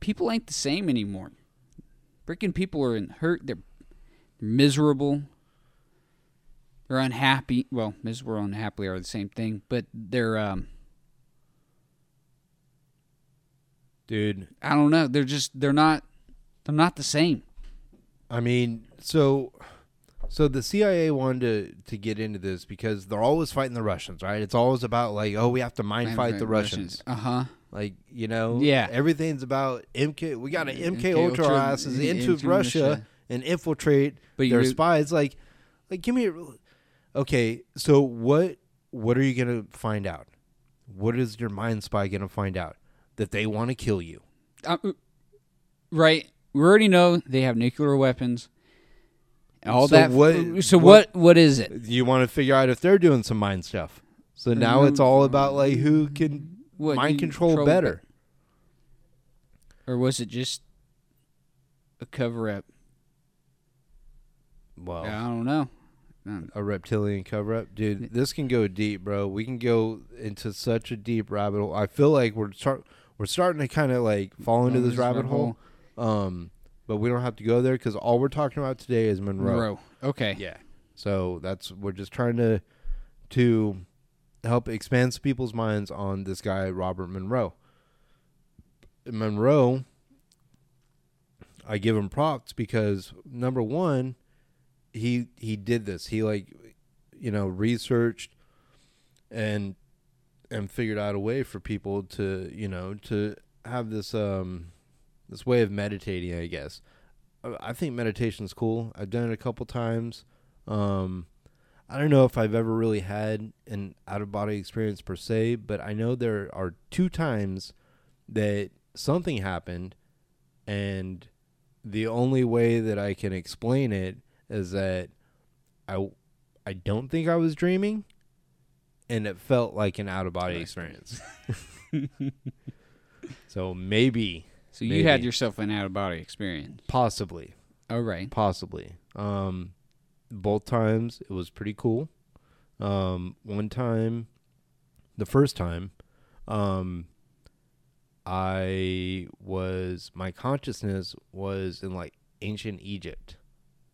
people ain't the same anymore. Freaking people are in hurt, they're miserable. They're unhappy. Well, miserable and unhappy are the same thing, but they're um Dude, I don't know, they're just they're not they're not the same. I mean, so. So the CIA wanted to, to get into this because they're always fighting the Russians, right? It's always about like, oh, we have to mind fight the Russians. Uh-huh. Like, you know, Yeah. everything's about MK. We got to MK, Ultra our Ultra asses in- into, into Russia, Russia. and infiltrate But their spies. Like, like give me. A, okay, so what? What are you gonna find out? What is your mind spy gonna find out? That they want to kill you. Uh, right. We already know they have nuclear weapons. All So that. what- so what- what? What is it? You want to figure out if they're doing some mind stuff. So now Um, it's all about like who can What mind control, control better. Or was it just a cover up? Well, I don't know. A reptilian cover up, dude. This can go deep, bro. We can go into such a deep rabbit hole. I feel like we're start we're starting to kind of like fall into Fall this rabbit hole. Um, but we don't have to go there because all we're talking about today is Monroe. Monroe. Okay. Yeah. So that's we're just trying to to help expand people's minds on this guy Robert Monroe. Monroe, I give him props because number one, he he did this. He like you know researched and and figured out a way for people to you know to have this um this way of meditating. I guess I think meditation's cool. I've done it a couple times. Um, I don't know if I've ever really had an out of body experience per se, but I know there are two times that something happened, and the only way that I can explain it is that I I don't think I was dreaming, and it felt like an out of body experience. so maybe, So you had yourself an out of body experience. possibly, All right. possibly. Um, both times it was pretty cool. Um, one time, the first time, um, I was my consciousness was in like ancient Egypt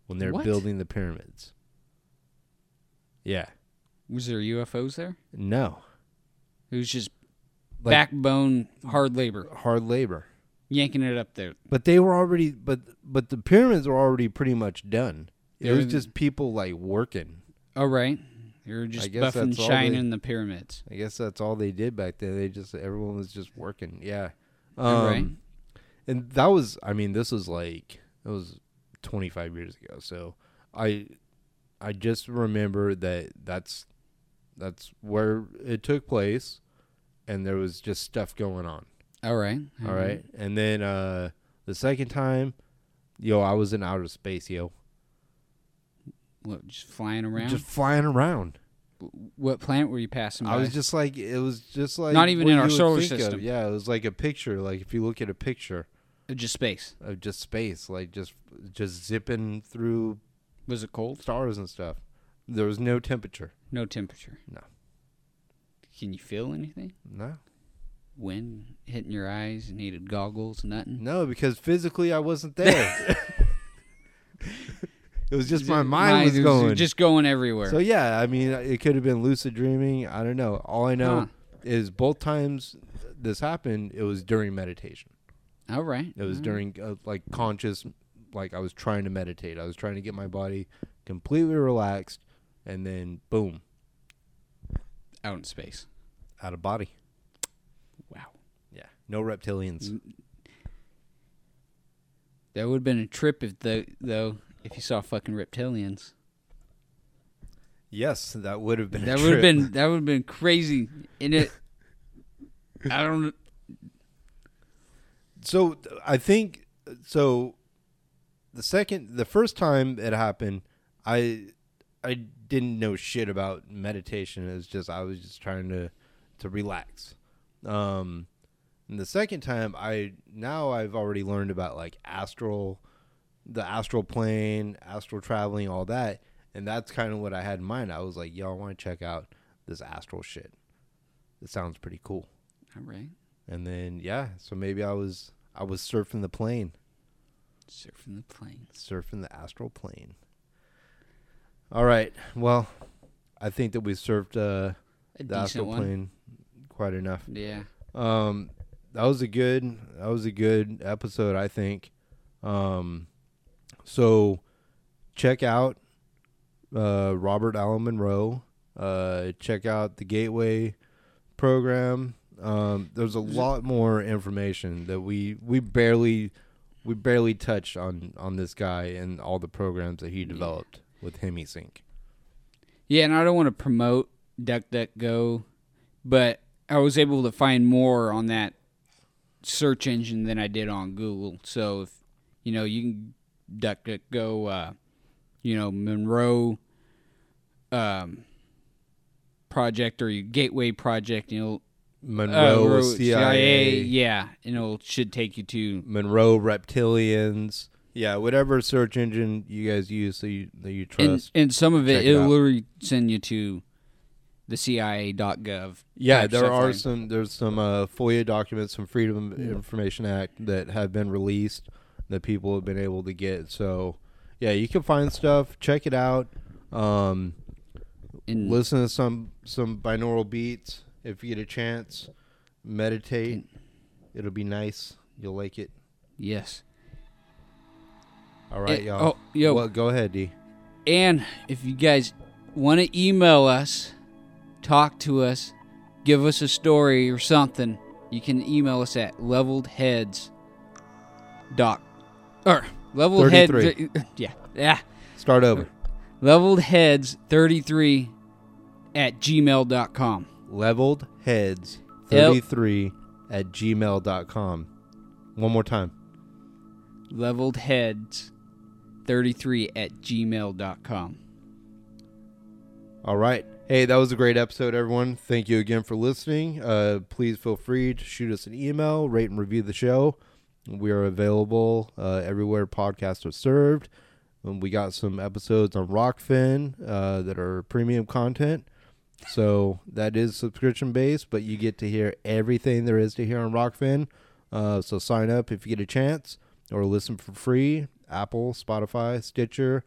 when they're What? building the pyramids. Yeah. Was there UFOs there? No. It was just Like backbone hard labor, hard labor. Yanking it up there. But they were already but but the pyramids were already pretty much done. It They was just people like working. All right. You were just guess buffing, that's all shining the pyramids. I guess that's all they did back then. They just everyone was just working. Yeah. Um, All right. And that was I mean this was like it was 25 years ago. So I I just remember that that's that's where it took place and there was just stuff going on. All right. All right. And then uh the second time, yo, I was in outer space, yo. What, just flying around? Just flying around. what planet were you passing by? I was just like it was just like Not even in our solar think of. system. Yeah, it was like a picture. Like if you look at a picture just space. of just space, like just just zipping through Was it cold? stars and stuff. There was no temperature. No temperature. No. Can you feel anything? No. Wind hitting your eyes, needed goggles, nothing. No, because physically I wasn't there. it was just my mind was going. just going everywhere. So yeah, I mean, it could have been lucid dreaming. I don't know. All I know Huh. is both times this happened, it was during meditation. All right. It was all during uh, like conscious, like I was trying to meditate. I was trying to get my body completely relaxed, and then boom, out in space. out of body. Wow. Yeah, no reptilians. Mm. That would have been a trip if the though if you saw fucking reptilians. Yes, that would have been. a That would have been that would have been crazy. In it, I don't. So I think so. The second, the first time it happened, I I didn't know shit about meditation. It was just I was just trying to to relax. Um, and the second time, I now I've already learned about like astral, the astral plane, astral traveling, all that, and that's kind of what I had in mind. I was like, y'all want to check out this astral shit. It sounds pretty cool. All right, And then yeah, so maybe I was I was surfing the plane, surfing the plane. surfing the astral plane. All right. Well, I think that we surfed uh, the astral one. plane quite enough. Yeah. Um, that was a good that was a good episode, I think. Um, so check out uh, Robert Allan Monroe. Uh, check out the Gateway program. Um, there's a lot more information that we we barely we barely touched on on this guy and all the programs that he developed with HemiSync. Yeah, and I don't want to promote DuckDuckGo, but I was able to find more on that search engine than I did on Google. So if you know, you can DuckDuckGo, uh, you know, Monroe um, project or your Gateway project. You know, Monroe, uh, CIA, yeah, and it should take you to Monroe reptilians. Yeah, whatever search engine you guys use that you that you trust. and some of it it it'll out. literally send you to the CIA.gov. yeah, there are some there's some uh, FOIA documents from Freedom of Information Act that have been released that people have been able to get. So, yeah, you can find stuff. Check it out. Um, and listen to some some binaural beats if you get a chance. Meditate. It'll be nice. You'll like it. yes. All right, Eh, y'all. oh, yo. Well, go ahead, D. And if you guys want to email us, talk to us, give us a story or something, you can email us at leveledheads dot or leveledhead 33. yeah yeah Start over. leveledheads33 at gmail.com. Leveled heads L- 33 at gmail.com. One more time. Leveledheads33 at gmail.com. All right. Hey, that was a great episode, everyone. Thank you again for listening. Uh, please feel free to shoot us an email, rate and review the show. We are available uh, everywhere podcasts are served. And we got some episodes on Rokfin uh, that are premium content. So that is subscription based, but you get to hear everything there is to hear on Rokfin. Uh, so sign up if you get a chance or listen for free. Apple, Spotify, Stitcher,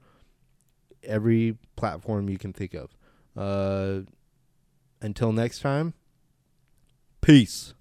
every platform you can think of. Uh, until next time, peace.